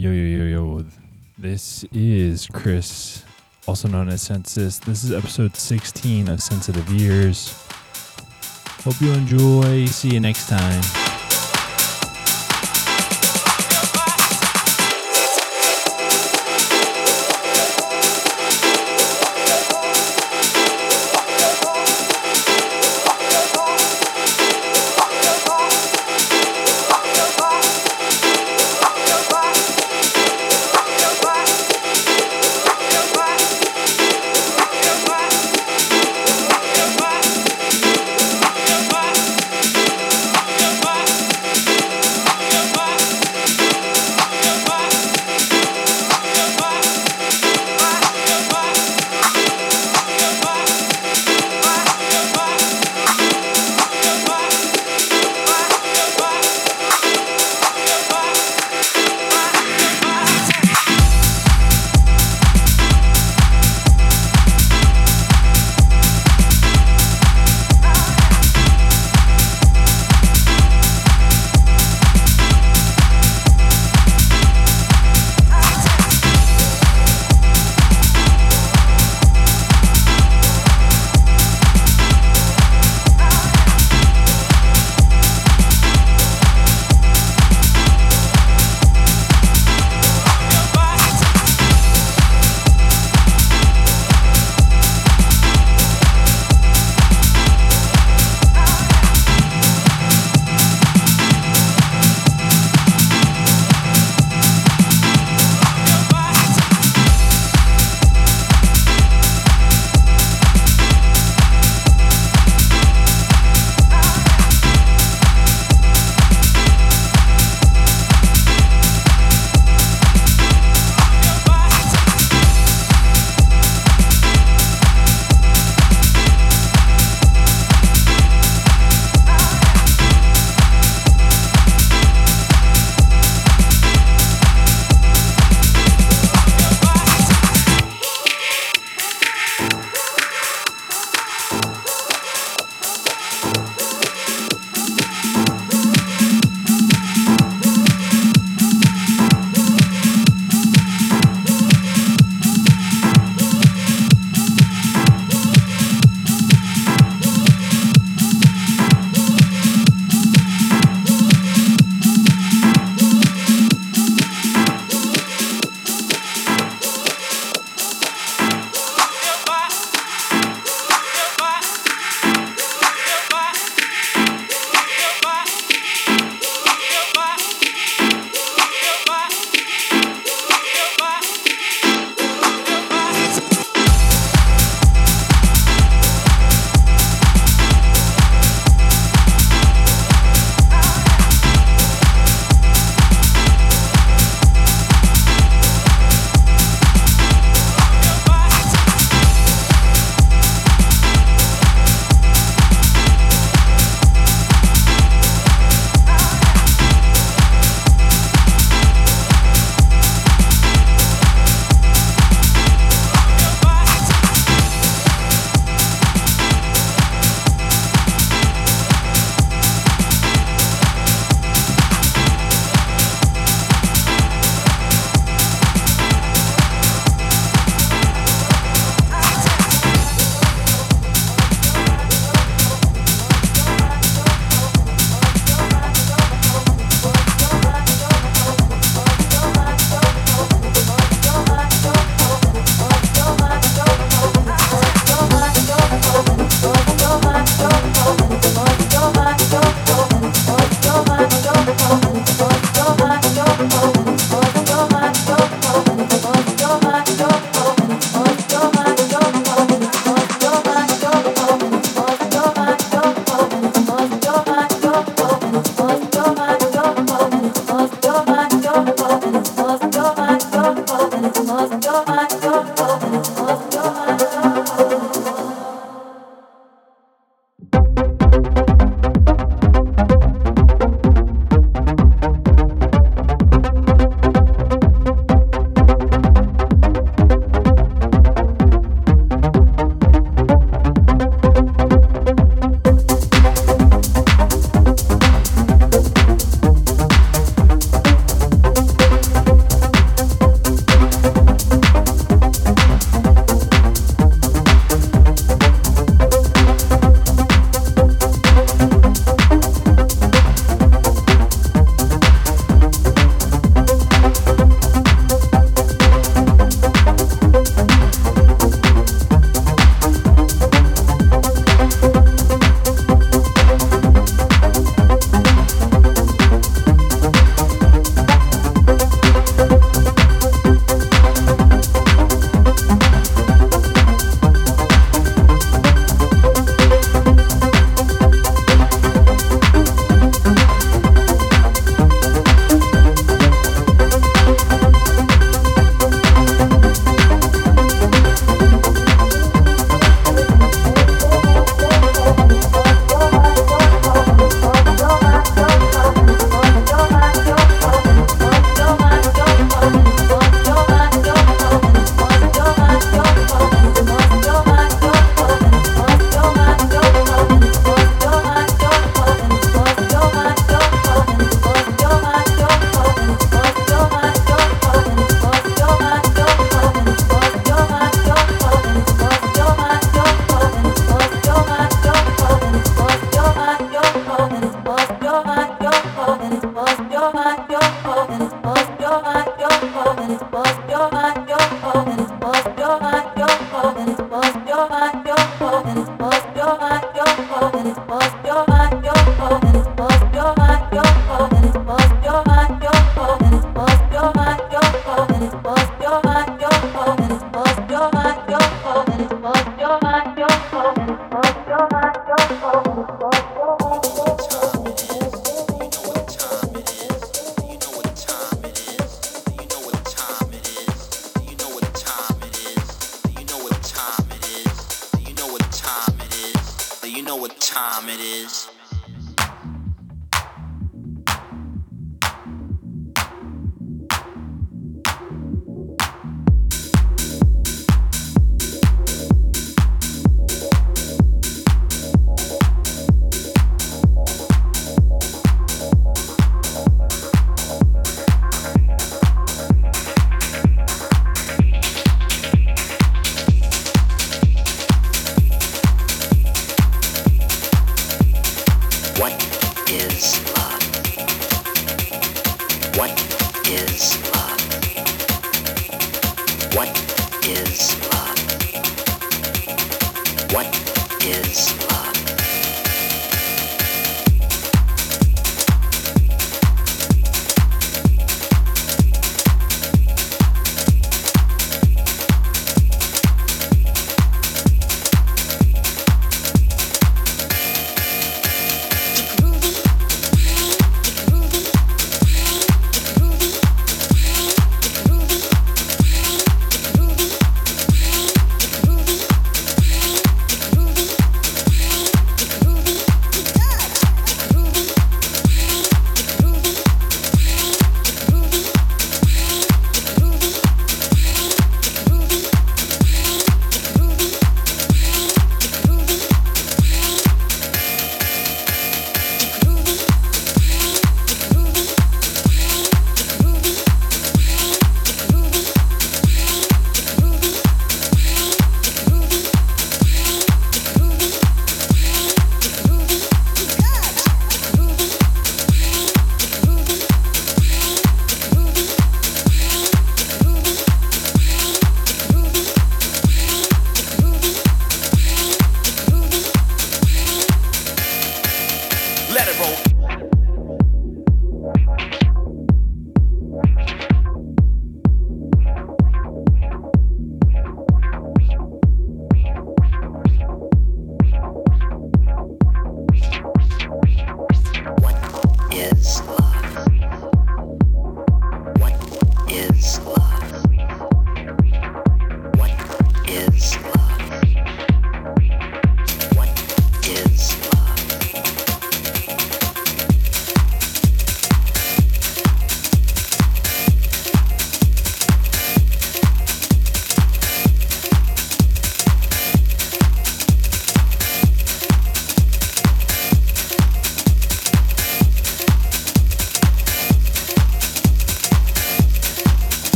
Yo, yo, yo, yo. This is Chris, also known as Census. This is episode 16 of Sensitive Ears. Hope you enjoy. See you next time. Is love?